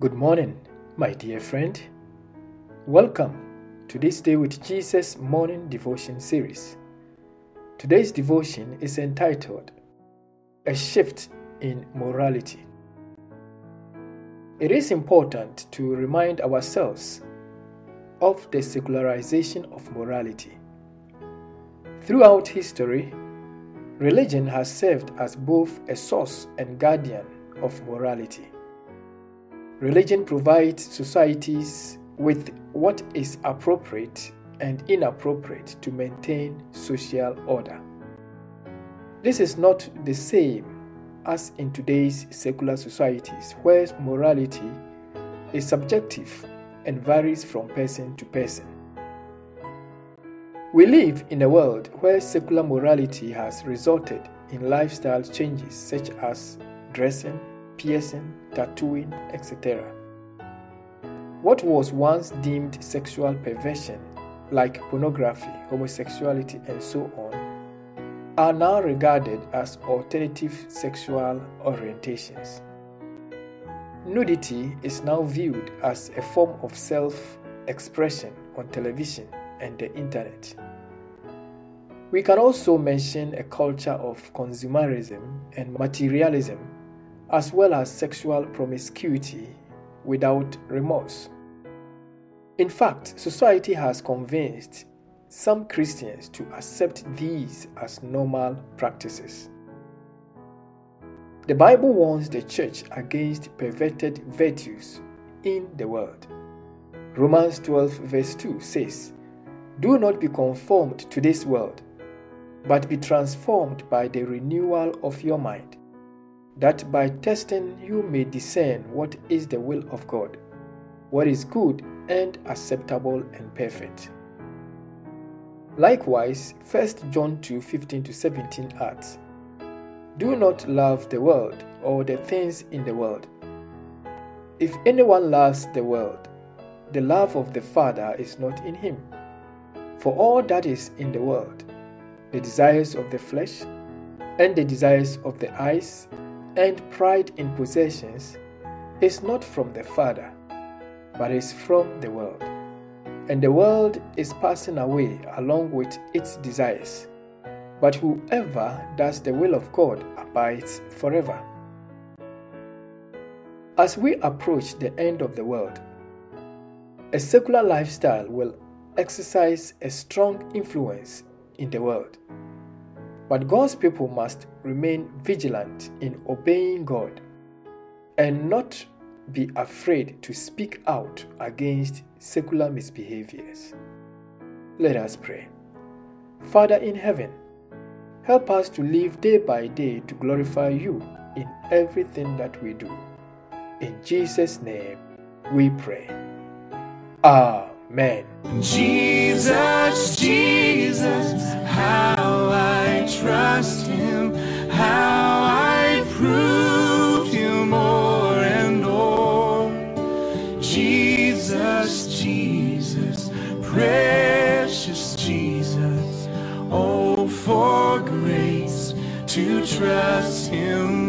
Good morning, my dear friend. Welcome to this Day with Jesus morning devotion series. Today's devotion is entitled A Shift in Morality. It is important to remind ourselves of the secularization of morality. Throughout history, religion has served as both a source and guardian of morality. Religion provides societies with what is appropriate and inappropriate to maintain social order. This is not the same as in today's secular societies, where morality is subjective and varies from person to person. We live in a world where secular morality has resulted in lifestyle changes such as dressing, piercing, tattooing, etc. What was once deemed sexual perversion, like pornography, homosexuality, and so on, are now regarded as alternative sexual orientations. Nudity is now viewed as a form of self expression on television and the internet. We can also mention a culture of consumerism and materialism, as well as sexual promiscuity without remorse. In fact, society has convinced some Christians to accept these as normal practices. The Bible warns the church against perverted virtues in the world. Romans 12, verse 2 says, Do not be conformed to this world, but be transformed by the renewal of your mind, that by testing you may discern what is the will of God, what is good and acceptable and perfect. Likewise, 1 John 2 15 to 17 adds, Do not love the world or the things in the world. If anyone loves the world, the love of the Father is not in him. For all that is in the world, the desires of the flesh, and the desires of the eyes, and pride in possessions, is not from the Father, but is from the world. And the world is passing away along with its desires. But whoever does the will of God abides forever. As we approach the end of the world, a secular lifestyle will exercise a strong influence in the world. But God's people must remain vigilant in obeying God and not be afraid to speak out against secular misbehaviors. Let us pray. Father in heaven, help us to live day by day to glorify you in everything that we do. In Jesus' name we pray. Amen. Jesus, Jesus, trust him, how I prove him more and more. Jesus, Jesus, precious Jesus, oh, for grace to trust him.